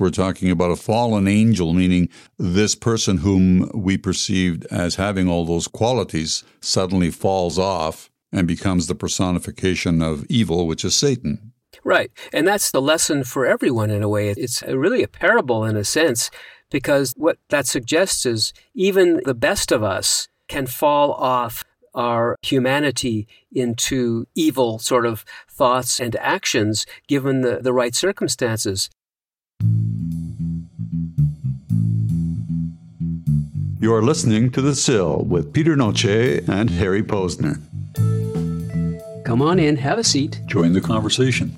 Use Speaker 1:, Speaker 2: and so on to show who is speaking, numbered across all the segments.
Speaker 1: We're talking about a fallen angel, meaning this person whom we perceived as having all those qualities suddenly falls off and becomes the personification of evil, which is Satan.
Speaker 2: Right. And that's the lesson for everyone in a way. It's really a parable in a sense, because what that suggests is even the best of us can fall off our humanity into evil sort of thoughts and actions given the, the right circumstances.
Speaker 1: You're listening to The Sill with Peter Noce and Harry Posner.
Speaker 2: Come on in, have a seat.
Speaker 1: Join the conversation.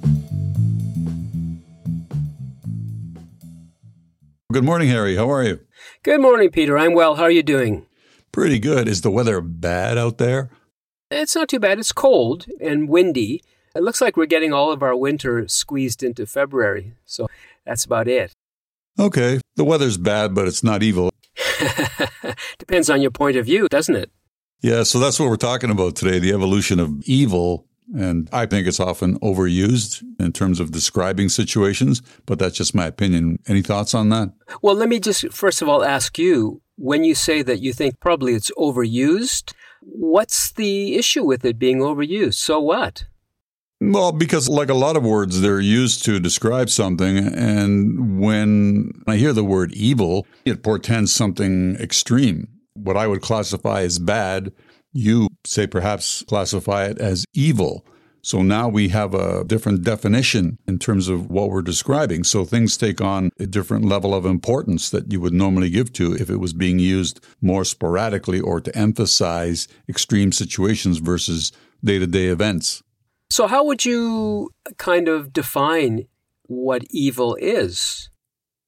Speaker 1: Good morning, Harry. How are you?
Speaker 2: Good morning, Peter. I'm well. How are you doing?
Speaker 1: Pretty good. Is the weather bad out there?
Speaker 2: It's not too bad. It's cold and windy. It looks like we're getting all of our winter squeezed into February. So that's about it.
Speaker 1: Okay. The weather's bad, but it's not evil.
Speaker 2: Depends on your point of view, doesn't it?
Speaker 1: Yeah, so that's what we're talking about today the evolution of evil. And I think it's often overused in terms of describing situations, but that's just my opinion. Any thoughts on that?
Speaker 2: Well, let me just first of all ask you when you say that you think probably it's overused, what's the issue with it being overused? So what?
Speaker 1: Well, because like a lot of words, they're used to describe something. And when I hear the word evil, it portends something extreme. What I would classify as bad, you say perhaps classify it as evil. So now we have a different definition in terms of what we're describing. So things take on a different level of importance that you would normally give to if it was being used more sporadically or to emphasize extreme situations versus day to day events.
Speaker 2: So, how would you kind of define what evil is?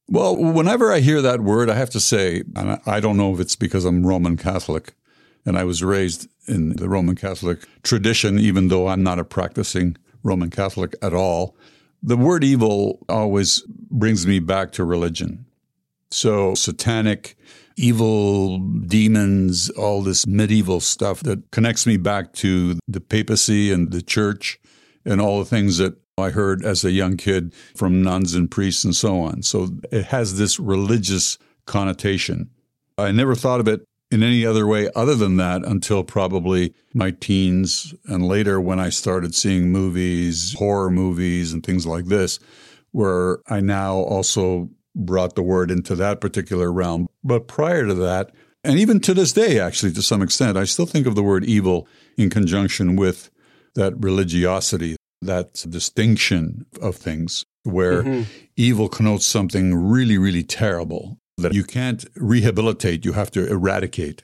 Speaker 1: Well, whenever I hear that word, I have to say, and I don't know if it's because I'm Roman Catholic and I was raised in the Roman Catholic tradition, even though I'm not a practicing Roman Catholic at all. The word evil always brings me back to religion. So, satanic, evil demons, all this medieval stuff that connects me back to the papacy and the church and all the things that I heard as a young kid from nuns and priests and so on. So, it has this religious connotation. I never thought of it in any other way other than that until probably my teens and later when I started seeing movies, horror movies, and things like this, where I now also brought the word into that particular realm. But prior to that, and even to this day, actually, to some extent, I still think of the word evil in conjunction with that religiosity, that distinction of things, where mm-hmm. evil connotes something really, really terrible that you can't rehabilitate, you have to eradicate.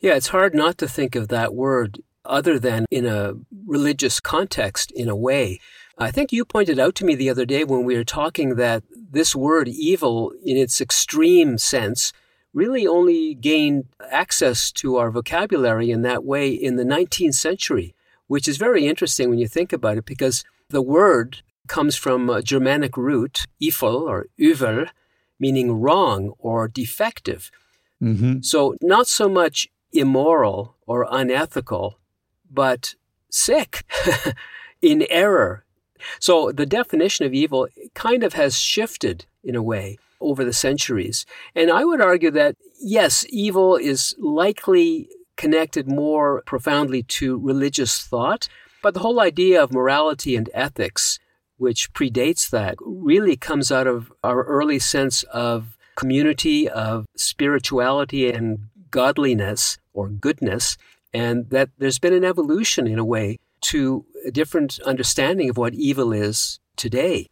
Speaker 2: Yeah, it's hard not to think of that word other than in a religious context in a way. I think you pointed out to me the other day when we were talking that this word evil, in its extreme sense, really only gained access to our vocabulary in that way in the 19th century, which is very interesting when you think about it because the word comes from a Germanic root, ifel or üvel, meaning wrong or defective. Mm-hmm. So, not so much immoral or unethical, but sick, in error. So, the definition of evil kind of has shifted in a way over the centuries. And I would argue that, yes, evil is likely connected more profoundly to religious thought, but the whole idea of morality and ethics which predates that, really comes out of our early sense of community, of spirituality and godliness or goodness, and that there's been an evolution in a way to a different understanding of what evil is today.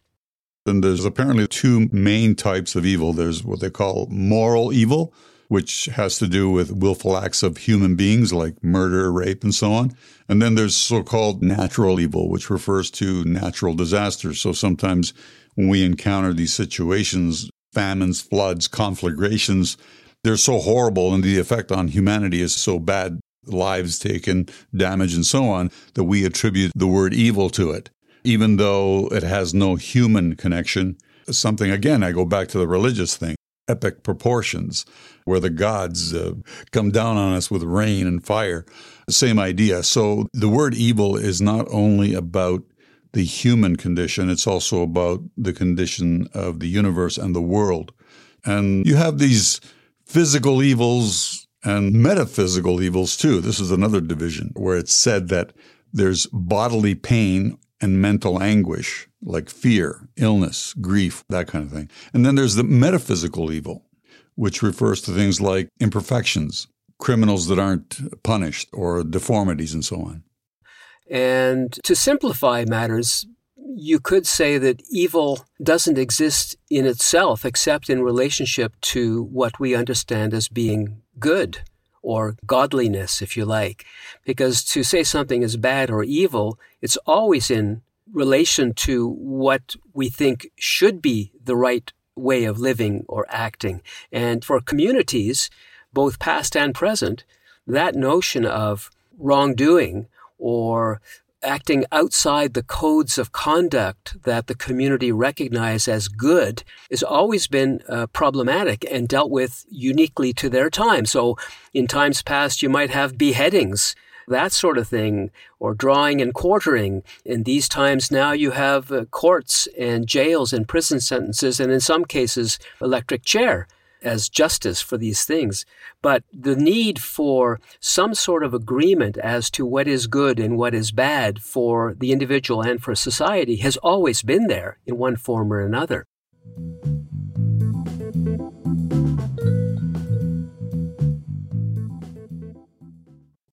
Speaker 1: And there's apparently two main types of evil. There's what they call moral evil, which has to do with willful acts of human beings like murder, rape, and so on. And then there's so called natural evil, which refers to natural disasters. So sometimes when we encounter these situations, famines, floods, conflagrations, they're so horrible and the effect on humanity is so bad, lives taken, damage, and so on, that we attribute the word evil to it, even though it has no human connection. Something, again, I go back to the religious thing epic proportions where the gods uh, come down on us with rain and fire. Same idea. So the word evil is not only about the human condition, it's also about the condition of the universe and the world. And you have these physical evils and metaphysical evils too. This is another division where it's said that there's bodily pain and mental anguish, like fear, illness, grief, that kind of thing. And then there's the metaphysical evil, which refers to things like imperfections, criminals that aren't punished, or deformities, and so on.
Speaker 2: And to simplify matters, you could say that evil doesn't exist in itself except in relationship to what we understand as being good or godliness, if you like. Because to say something is bad or evil, it's always in relation to what we think should be the right way of living or acting. And for communities, both past and present, that notion of wrongdoing or acting outside the codes of conduct that the community recognize as good has always been uh, problematic and dealt with uniquely to their time. So in times past, you might have beheadings that sort of thing, or drawing and quartering. In these times now, you have uh, courts and jails and prison sentences, and in some cases, electric chair as justice for these things. But the need for some sort of agreement as to what is good and what is bad for the individual and for society has always been there in one form or another.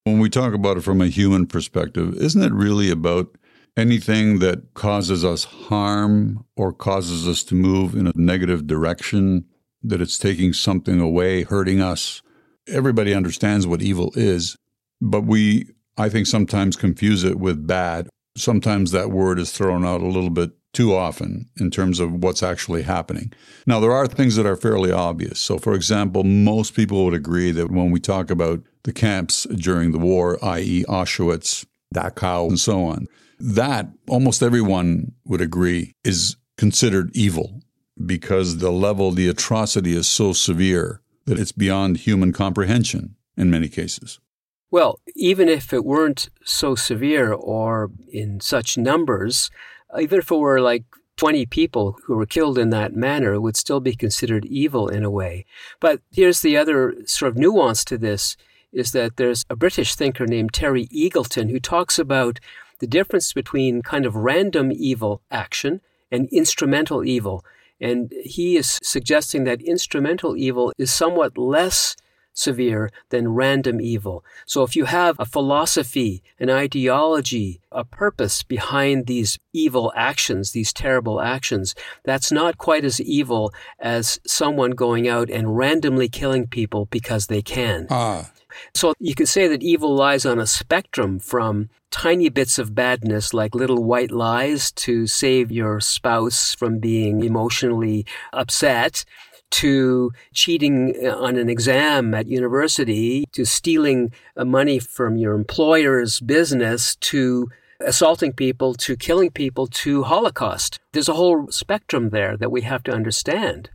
Speaker 1: When we talk about it from a human perspective, isn't it really about anything that causes us harm or causes us to move in a negative direction that it's taking something away, hurting us. Everybody understands what evil is, but we, I think, sometimes confuse it with bad. Sometimes that word is thrown out a little bit too often in terms of what's actually happening. Now, there are things that are fairly obvious. So, for example, most people would agree that when we talk about the camps during the war, i.e., Auschwitz, Dachau, and so on, that almost everyone would agree is considered evil because the level, the atrocity is so severe that it's beyond human comprehension in many cases.
Speaker 2: Well, even if it weren't so severe or in such numbers, even if it were like 20 people who were killed in that manner, it would still be considered evil in a way. But here's the other sort of nuance to this is that there's a British thinker named Terry Eagleton who talks about the difference between kind of random evil action and instrumental evil. And he is suggesting that instrumental evil is somewhat less severe than random evil. So if you have a philosophy, an ideology, a purpose behind these evil actions, these terrible actions, that's not quite as evil as someone going out and randomly killing people because they can.
Speaker 1: Ah.
Speaker 2: So you can say that evil lies on a spectrum from tiny bits of badness like little white lies to save your spouse from being emotionally upset to cheating on an exam at university to stealing uh, money from your employer's business to assaulting people to killing people to Holocaust. There's a whole spectrum there that we have to understand.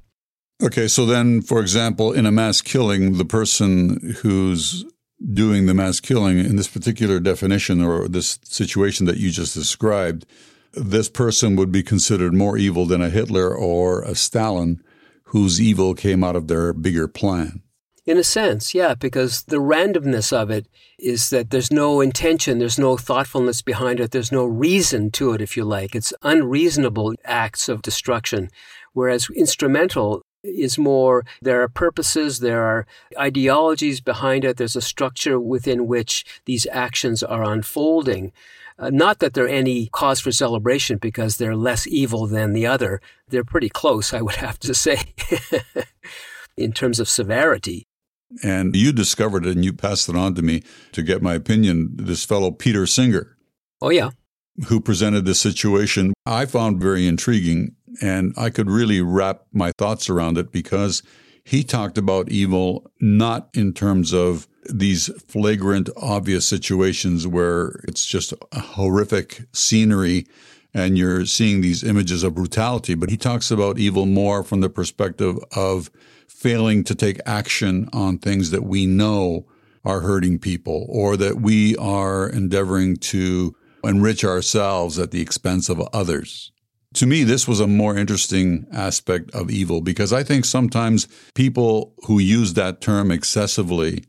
Speaker 1: Okay, so then, for example, in a mass killing, the person who's doing the mass killing in this particular definition or this situation that you just described, this person would be considered more evil than a Hitler or a Stalin whose evil came out of their bigger plan.
Speaker 2: In a sense, yeah, because the randomness of it is that there's no intention, there's no thoughtfulness behind it, there's no reason to it, if you like. It's unreasonable acts of destruction. Whereas instrumental is more there are purposes, there are ideologies behind it, there's a structure within which these actions are unfolding. Uh, not that they're any cause for celebration because they're less evil than the other. They're pretty close, I would have to say, in terms of severity.
Speaker 1: And you discovered it and you passed it on to me to get my opinion. This fellow, Peter Singer.
Speaker 2: Oh, yeah.
Speaker 1: Who presented this situation, I found very intriguing and I could really wrap my thoughts around it because he talked about evil not in terms of these flagrant, obvious situations where it's just horrific scenery and you're seeing these images of brutality, but he talks about evil more from the perspective of failing to take action on things that we know are hurting people or that we are endeavoring to enrich ourselves at the expense of others. To me, this was a more interesting aspect of evil because I think sometimes people who use that term excessively,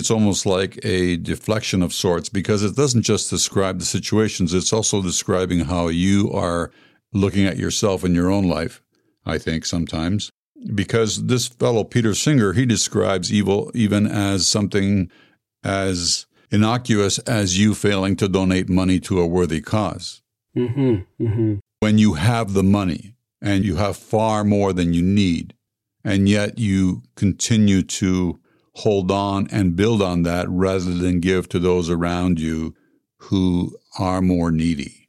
Speaker 1: it's almost like a deflection of sorts because it doesn't just describe the situations, it's also describing how you are looking at yourself in your own life, I think sometimes. Because this fellow, Peter Singer, he describes evil even as something as innocuous as you failing to donate money to a worthy cause. Mm-hmm, mm-hmm when you have the money and you have far more than you need, and yet you continue to hold on and build on that rather than give to those around you who are more needy.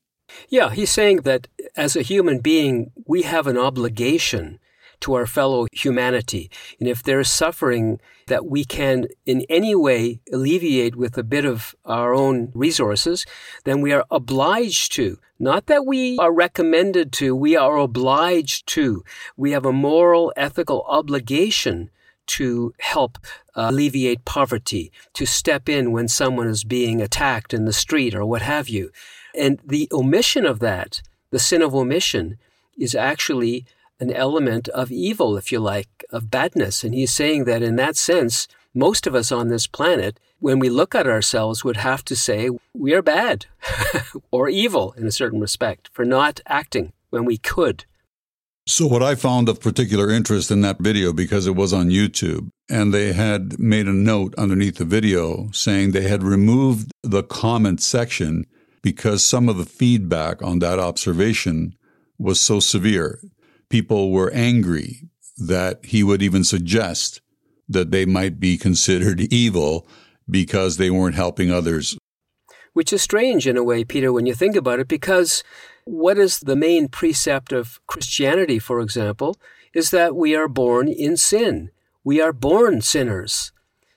Speaker 2: Yeah, he's saying that as a human being, we have an obligation to our fellow humanity. And if there's suffering that we can in any way alleviate with a bit of our own resources, then we are obliged to. Not that we are recommended to, we are obliged to. We have a moral, ethical obligation to help uh, alleviate poverty, to step in when someone is being attacked in the street or what have you. And the omission of that, the sin of omission, is actually an element of evil, if you like, of badness. And he's saying that in that sense, most of us on this planet, when we look at ourselves, would have to say we are bad or evil in a certain respect for not acting when we could.
Speaker 1: So, what I found of particular interest in that video, because it was on YouTube, and they had made a note underneath the video saying they had removed the comment section because some of the feedback on that observation was so severe people were angry that he would even suggest that they might be considered evil because they weren't helping others.
Speaker 2: Which is strange in a way, Peter, when you think about it, because what is the main precept of Christianity, for example, is that we are born in sin. We are born sinners.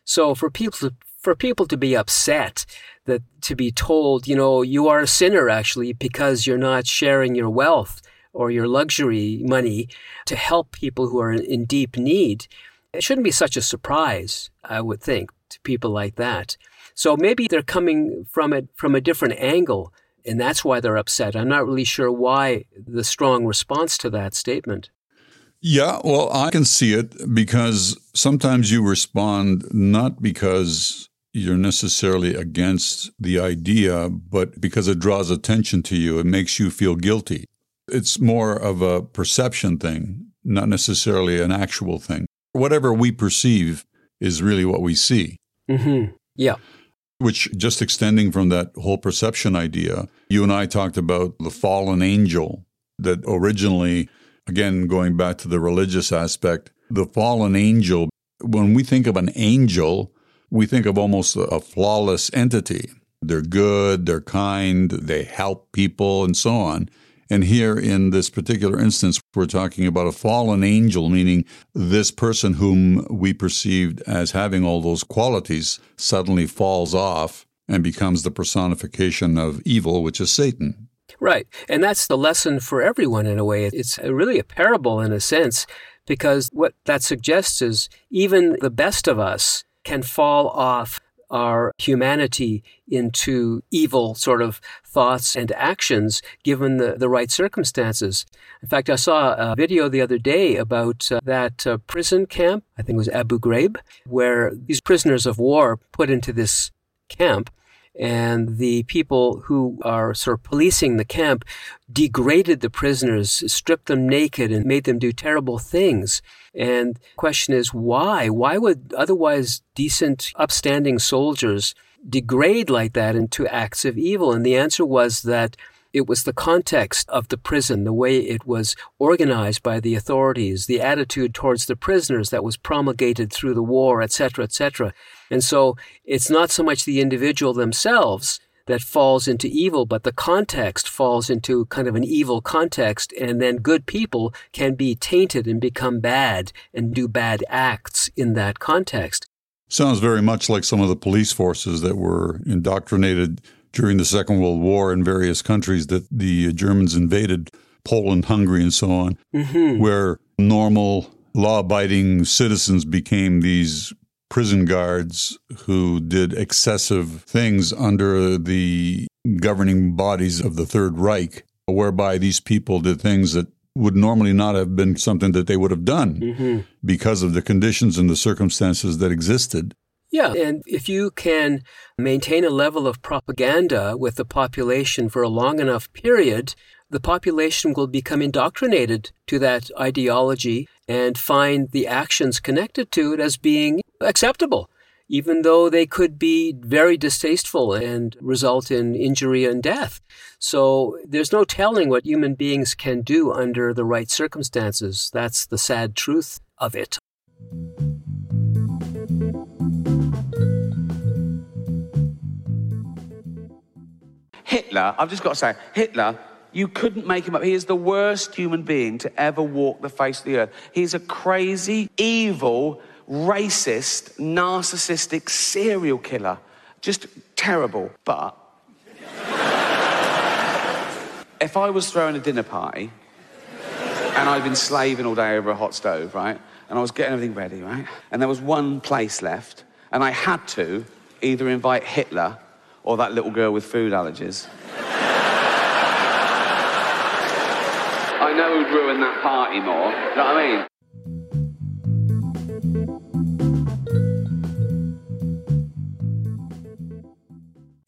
Speaker 2: So for people to, for people to be upset that to be told, you know, you are a sinner actually because you're not sharing your wealth or your luxury money to help people who are in deep need, it shouldn't be such a surprise, I would think, to people like that. So maybe they're coming from it from a different angle, and that's why they're upset. I'm not really sure why the strong response to that statement.
Speaker 1: Yeah, well, I can see it because sometimes you respond not because you're necessarily against the idea, but because it draws attention to you. It makes you feel guilty. It's more of a perception thing, not necessarily an actual thing. Whatever we perceive is really what we see.
Speaker 2: Mm-hmm. Yeah.
Speaker 1: Which, just extending from that whole perception idea, you and I talked about the fallen angel that originally, again, going back to the religious aspect, the fallen angel, when we think of an angel, we think of almost a flawless entity. They're good, they're kind, they help people, and so on. And here in this particular instance, we're talking about a fallen angel, meaning this person whom we perceived as having all those qualities suddenly falls off and becomes the personification of evil, which is Satan.
Speaker 2: Right. And that's the lesson for everyone in a way. It's really a parable in a sense, because what that suggests is even the best of us can fall off our humanity into evil sort of thoughts and actions given the, the right circumstances. In fact, I saw a video the other day about uh, that uh, prison camp, I think it was Abu Ghraib, where these prisoners of war put into this camp and the people who are sort of policing the camp degraded the prisoners, stripped them naked, and made them do terrible things. And the question is why? Why would otherwise decent, upstanding soldiers degrade like that into acts of evil? And the answer was that it was the context of the prison, the way it was organized by the authorities, the attitude towards the prisoners that was promulgated through the war, etc., etc. And so it's not so much the individual themselves that falls into evil, but the context falls into kind of an evil context, and then good people can be tainted and become bad and do bad acts in that context.
Speaker 1: Sounds very much like some of the police forces that were indoctrinated during the Second World War in various countries that the Germans invaded, Poland, Hungary, and so on, mm-hmm. where normal law abiding citizens became these prison guards who did excessive things under the governing bodies of the Third Reich, whereby these people did things that would normally not have been something that they would have done mm-hmm. because of the conditions and the circumstances that existed.
Speaker 2: Yeah, and if you can maintain a level of propaganda with the population for a long enough period, the population will become indoctrinated to that ideology and find the actions connected to it as being acceptable, even though they could be very distasteful and result in injury and death. So there's no telling what human beings can do under the right circumstances. That's the sad truth of it.
Speaker 3: Hitler, I've just got to say, Hitler you couldn't make him up. He is the worst human being to ever walk the face of the earth. He's a crazy, evil, racist, narcissistic serial killer. Just terrible. But if I was throwing a dinner party and I'd been slaving all day over a hot stove, right? And I was getting everything ready, right? And there was one place left, and I had to either invite Hitler or that little girl with food allergies. I know who'd ruin that party more. You know what I mean?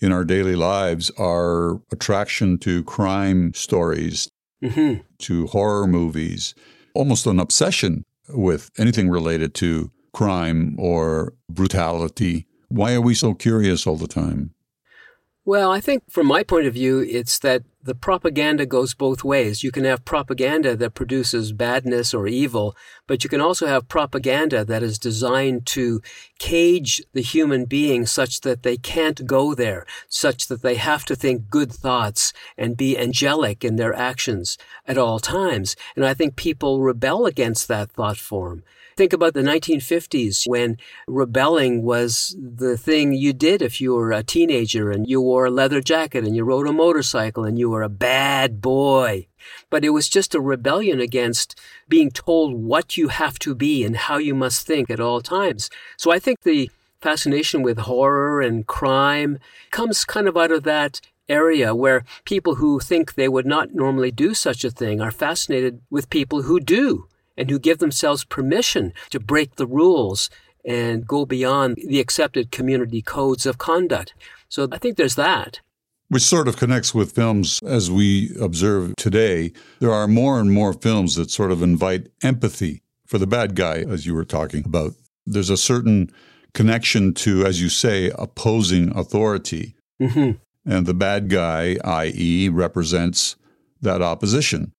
Speaker 1: In our daily lives, our attraction to crime stories, mm-hmm. to horror movies, almost an obsession with anything related to crime or brutality. Why are we so curious all the time?
Speaker 2: Well, I think from my point of view, it's that the propaganda goes both ways. You can have propaganda that produces badness or evil, but you can also have propaganda that is designed to cage the human being such that they can't go there, such that they have to think good thoughts and be angelic in their actions at all times. And I think people rebel against that thought form. Think about the 1950s when rebelling was the thing you did if you were a teenager and you wore a leather jacket and you rode a motorcycle and you were a bad boy. But it was just a rebellion against being told what you have to be and how you must think at all times. So I think the fascination with horror and crime comes kind of out of that area where people who think they would not normally do such a thing are fascinated with people who do and who give themselves permission to break the rules and go beyond the accepted community codes of conduct. So I think there's that.
Speaker 1: Which sort of connects with films as we observe today. There are more and more films that sort of invite empathy for the bad guy, as you were talking about. There's a certain connection to, as you say, opposing authority. Mm-hmm. And the bad guy, i.e., represents that opposition.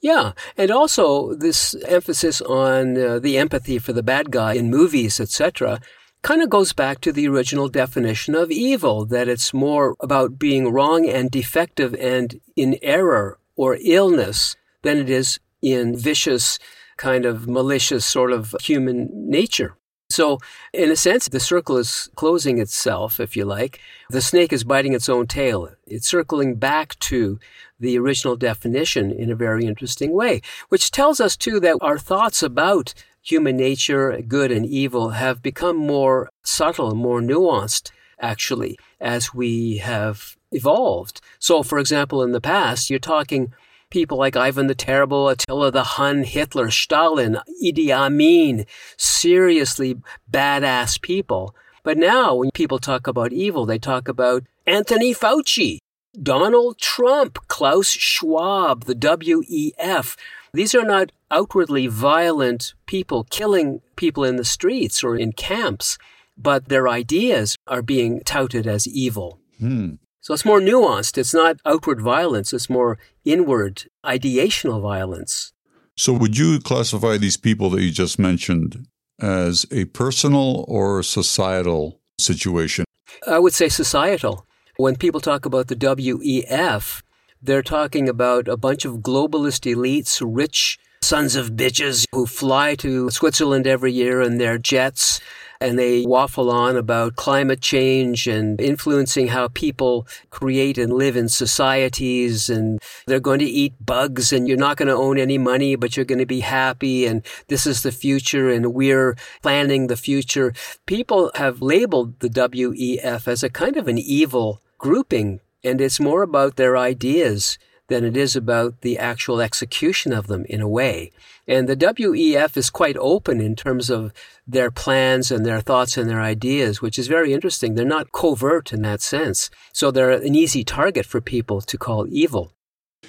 Speaker 2: Yeah, and also this emphasis on uh, the empathy for the bad guy in movies, etc., kind of goes back to the original definition of evil that it's more about being wrong and defective and in error or illness than it is in vicious, kind of malicious sort of human nature. So, in a sense, the circle is closing itself, if you like. The snake is biting its own tail. It's circling back to the original definition in a very interesting way, which tells us, too, that our thoughts about human nature, good and evil, have become more subtle, more nuanced, actually, as we have evolved. So, for example, in the past, you're talking people like Ivan the Terrible, Attila the Hun, Hitler, Stalin, Idi Amin, seriously badass people. But now, when people talk about evil, they talk about Anthony Fauci, Donald Trump, Klaus Schwab, the WEF. These are not outwardly violent people killing people in the streets or in camps, but their ideas are being touted as evil. Hmm. So it's more nuanced. It's not outward violence, it's more inward, ideational violence.
Speaker 1: So, would you classify these people that you just mentioned as a personal or societal situation?
Speaker 2: I would say societal. When people talk about the WEF, they're talking about a bunch of globalist elites, rich sons of bitches who fly to Switzerland every year in their jets and they waffle on about climate change and influencing how people create and live in societies. And they're going to eat bugs and you're not going to own any money, but you're going to be happy. And this is the future and we're planning the future. People have labeled the WEF as a kind of an evil grouping. And it's more about their ideas than it is about the actual execution of them in a way. And the WEF is quite open in terms of their plans and their thoughts and their ideas, which is very interesting. They're not covert in that sense. So they're an easy target for people to call evil.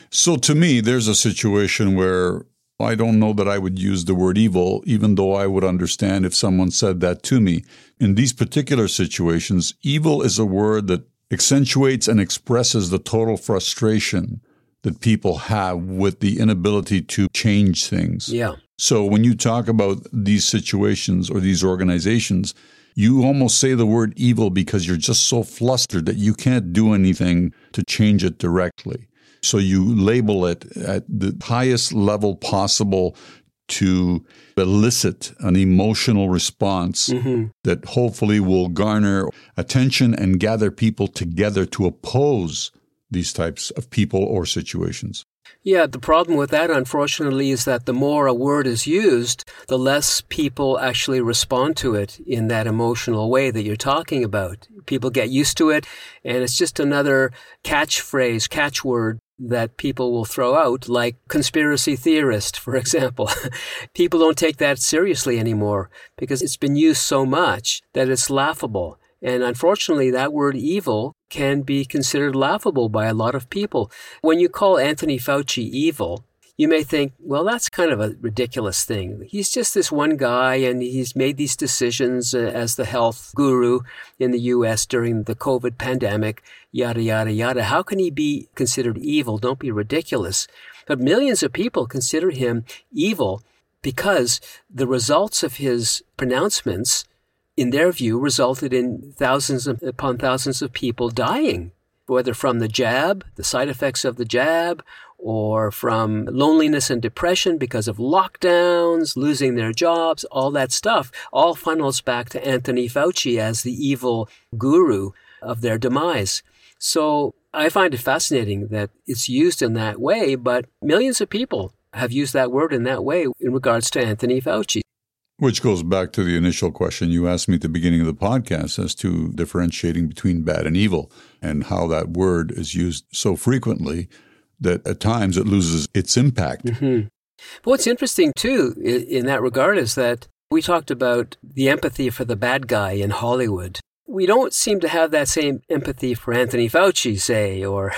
Speaker 1: So to me, there's a situation where I don't know that I would use the word evil, even though I would understand if someone said that to me. In these particular situations, evil is a word that accentuates and expresses the total frustration that people have with the inability to change things.
Speaker 2: Yeah.
Speaker 1: So when you talk about these situations or these organizations, you almost say the word evil because you're just so flustered that you can't do anything to change it directly. So you label it at the highest level possible to elicit an emotional response mm-hmm. that hopefully will garner attention and gather people together to oppose these types of people or situations.
Speaker 2: Yeah, the problem with that, unfortunately, is that the more a word is used, the less people actually respond to it in that emotional way that you're talking about. People get used to it, and it's just another catchphrase, catchword that people will throw out, like conspiracy theorist, for example. people don't take that seriously anymore because it's been used so much that it's laughable. And unfortunately, that word evil can be considered laughable by a lot of people. When you call Anthony Fauci evil, you may think, well, that's kind of a ridiculous thing. He's just this one guy and he's made these decisions uh, as the health guru in the US during the COVID pandemic, yada, yada, yada. How can he be considered evil? Don't be ridiculous. But millions of people consider him evil because the results of his pronouncements in their view, resulted in thousands upon thousands of people dying, whether from the jab, the side effects of the jab, or from loneliness and depression because of lockdowns, losing their jobs, all that stuff, all funnels back to Anthony Fauci as the evil guru of their demise. So I find it fascinating that it's used in that way, but millions of people have used that word in that way in regards to Anthony Fauci.
Speaker 1: Which goes back to the initial question you asked me at the beginning of the podcast as to differentiating between bad and evil and how that word is used so frequently that at times it loses its impact.
Speaker 2: Mm-hmm. But what's interesting too in that regard is that we talked about the empathy for the bad guy in Hollywood. We don't seem to have that same empathy for Anthony Fauci, say, or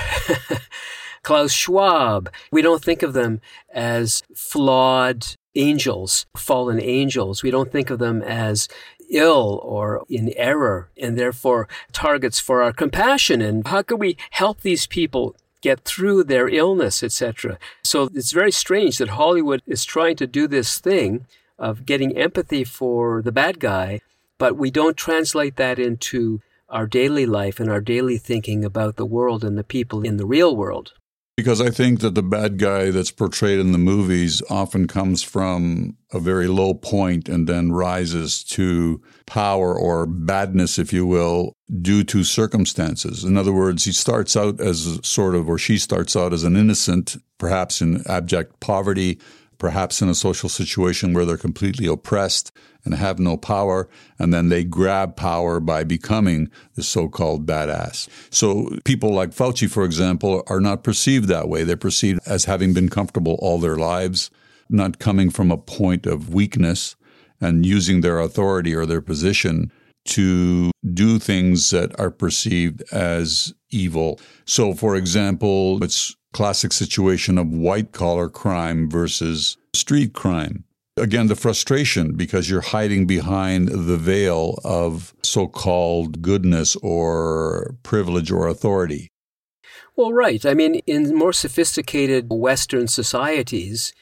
Speaker 2: Klaus Schwab. We don't think of them as flawed angels, fallen angels. We don't think of them as ill or in error and therefore targets for our compassion. And how can we help these people get through their illness, etc.? So it's very strange that Hollywood is trying to do this thing of getting empathy for the bad guy, but we don't translate that into our daily life and our daily thinking about the world and the people in the real world.
Speaker 1: Because I think that the bad guy that's portrayed in the movies often comes from a very low point and then rises to power or badness, if you will, due to circumstances. In other words, he starts out as sort of, or she starts out as an innocent, perhaps in abject poverty, perhaps in a social situation where they're completely oppressed and have no power, and then they grab power by becoming the so called badass. So people like Fauci, for example, are not perceived that way. They're perceived as having been comfortable all their lives, not coming from a point of weakness and using their authority or their position to do things that are perceived as evil. So, for example, it's classic situation of white collar crime versus street crime. Again, the frustration because you're hiding behind the veil of so called goodness or privilege or authority.
Speaker 2: Well, right. I mean, in more sophisticated Western societies,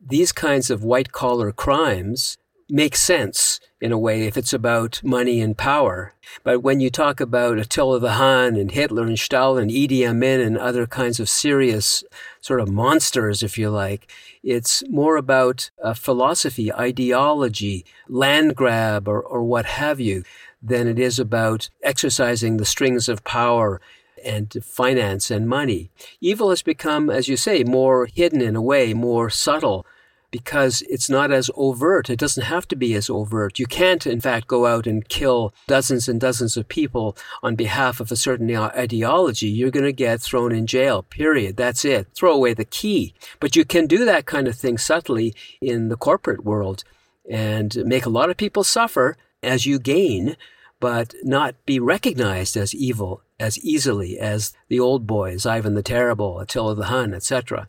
Speaker 2: these kinds of white collar crimes make sense in a way if it's about money and power. But when you talk about Attila the Hun and Hitler and Stalin Idi Amin and other kinds of serious sort of monsters, if you like, it's more about a philosophy, ideology, land grab, or, or what have you, than it is about exercising the strings of power and finance and money. Evil has become, as you say, more hidden in a way, more subtle because it's not as overt. It doesn't have to be as overt. You can't, in fact, go out and kill dozens and dozens of people on behalf of a certain ideology. You're going to get thrown in jail, period. That's it. Throw away the key. But you can do that kind of thing subtly in the corporate world and make a lot of people suffer as you gain, but not be recognized as evil as easily as the old boys, Ivan the Terrible, Attila the Hun, etc.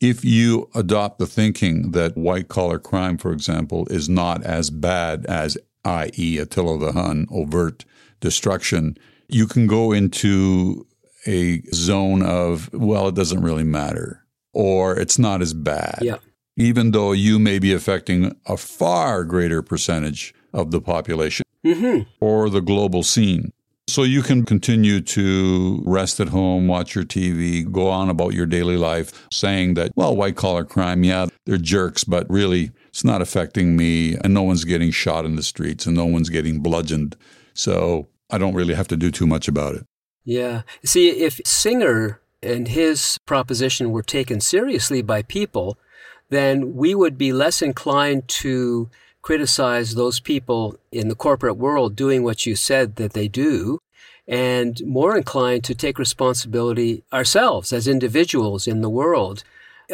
Speaker 1: if you adopt the thinking that white collar crime, for example, is not as bad as, i.e., Attila the Hun, overt destruction, you can go into a zone of, well, it doesn't really matter, or it's not as bad.
Speaker 2: Yeah.
Speaker 1: Even though you may be affecting a far greater percentage of the population
Speaker 2: mm-hmm.
Speaker 1: or the global scene. So you can continue to rest at home, watch your TV, go on about your daily life, saying that, well, white collar crime, yeah, they're jerks, but really it's not affecting me, and no one's getting shot in the streets, and no one's getting bludgeoned. So I don't really have to do too much about it.
Speaker 2: Yeah. See, if Singer and his proposition were taken seriously by people, then we would be less inclined to criticize those people in the corporate world doing what you said that they do and more inclined to take responsibility ourselves as individuals in the world.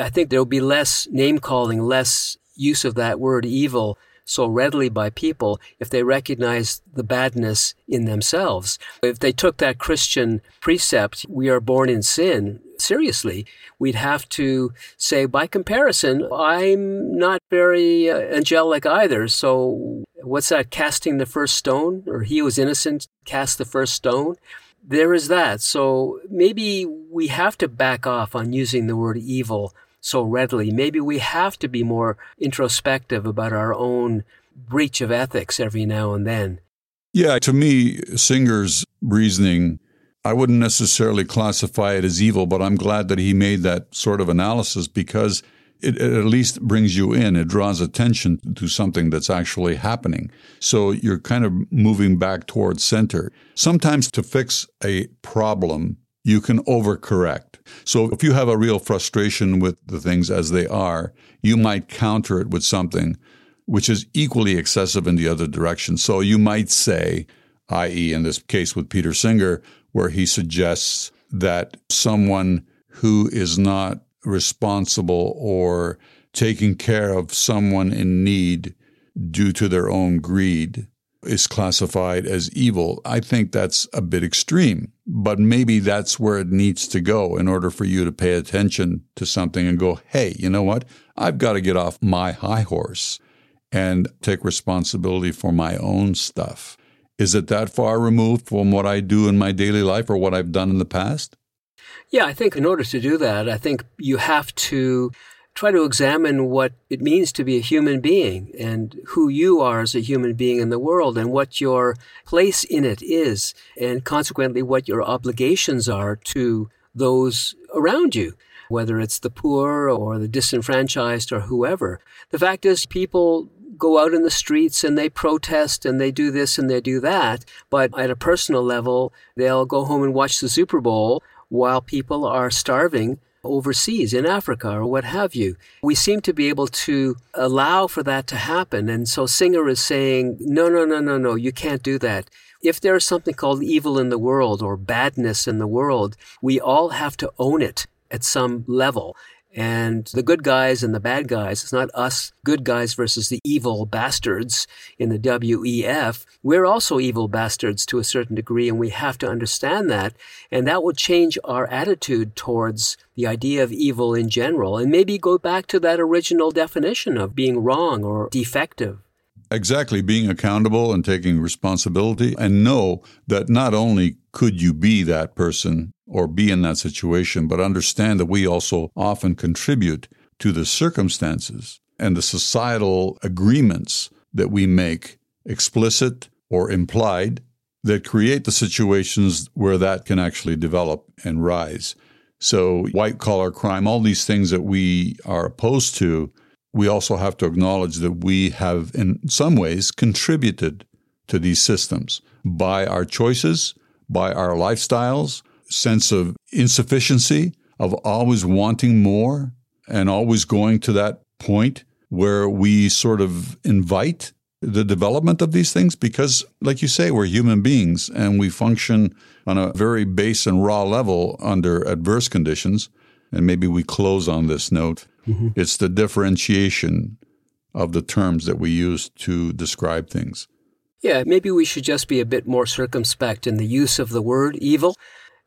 Speaker 2: I think there will be less name calling, less use of that word evil so readily by people if they recognize the badness in themselves. If they took that Christian precept, we are born in sin, seriously, we'd have to say, by comparison, I'm not very uh, angelic either. So what's that? Casting the first stone, or he was innocent, cast the first stone. There is that. So maybe we have to back off on using the word evil so readily. Maybe we have to be more introspective about our own breach of ethics every now and then.
Speaker 1: Yeah, to me, Singer's reasoning, I wouldn't necessarily classify it as evil, but I'm glad that he made that sort of analysis because it, it, at least brings you in. It draws attention to something that's actually happening. So you're kind of moving back towards center. Sometimes to fix a problem, you can overcorrect. So if you have a real frustration with the things as they are, you might counter it with something which is equally excessive in the other direction. So you might say, i.e., in this case with Peter Singer, where he suggests that someone who is not responsible or taking care of someone in need due to their own greed is classified as evil. I think that's a bit extreme, but maybe that's where it needs to go in order for you to pay attention to something and go, hey, you know what? I've got to get off my high horse and take responsibility for my own stuff. Is it that far removed from what I do in my daily life or what I've done in the past?
Speaker 2: Yeah, I think in order to do that, I think you have to try to examine what it means to be a human being and who you are as a human being in the world and what your place in it is, and consequently what your obligations are to those around you, whether it's the poor or the disenfranchised or whoever. The fact is, people go out in the streets and they protest and they do this and they do that, but at a personal level, they'll go home and watch the Super Bowl while people are starving overseas in Africa or what have you. We seem to be able to allow for that to happen. And so Singer is saying, no, no, no, no, no, you can't do that. If there is something called evil in the world or badness in the world, we all have to own it at some level. And the good guys and the bad guys, it's not us good guys versus the evil bastards in the WEF. We're also evil bastards to a certain degree, and we have to understand that. And that will change our attitude towards the idea of evil in general, and maybe go back to that original definition of being wrong or defective.
Speaker 1: Exactly, being accountable and taking responsibility, and know that not only could you be that person or be in that situation, but understand that we also often contribute to the circumstances and the societal agreements that we make, explicit or implied, that create the situations where that can actually develop and rise. So, white collar crime, all these things that we are opposed to, we also have to acknowledge that we have, in some ways, contributed to these systems by our choices, by our lifestyles, sense of insufficiency, of always wanting more, and always going to that point where we sort of invite the development of these things because, like you say, we're human beings and we function on a very base and raw level under adverse conditions. And maybe we close on this note. Mm-hmm. It's the differentiation of the terms that we use to describe things.
Speaker 2: Yeah, maybe we should just be a bit more circumspect in the use of the word evil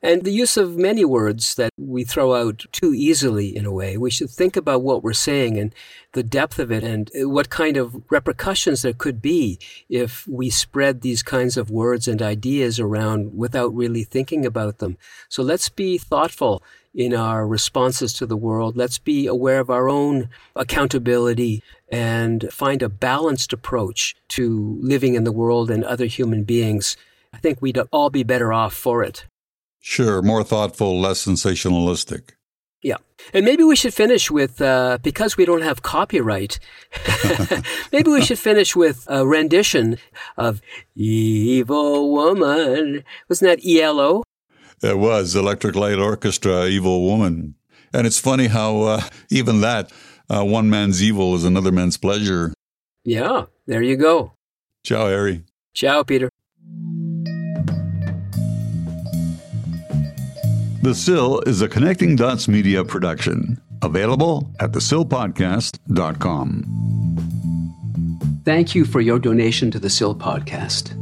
Speaker 2: and the use of many words that we throw out too easily in a way. We should think about what we're saying and the depth of it and what kind of repercussions there could be if we spread these kinds of words and ideas around without really thinking about them. So let's be thoughtful in our responses to the world. Let's be aware of our own accountability and find a balanced approach to living in the world and other human beings. I think we'd all be better off for it.
Speaker 1: Sure, more thoughtful, less sensationalistic.
Speaker 2: Yeah. And maybe we should finish with, uh, because we don't have copyright, maybe we should finish with a rendition of Evil Woman. Wasn't that ELO?
Speaker 1: It was Electric Light Orchestra, Evil Woman. And it's funny how uh, even that, uh, one man's evil is another man's pleasure.
Speaker 2: Yeah, there you go.
Speaker 1: Ciao, Harry.
Speaker 2: Ciao, Peter.
Speaker 1: The Sill is a Connecting Dots Media production, available at thesillpodcast.com.
Speaker 2: Thank you for your donation to the Sill Podcast.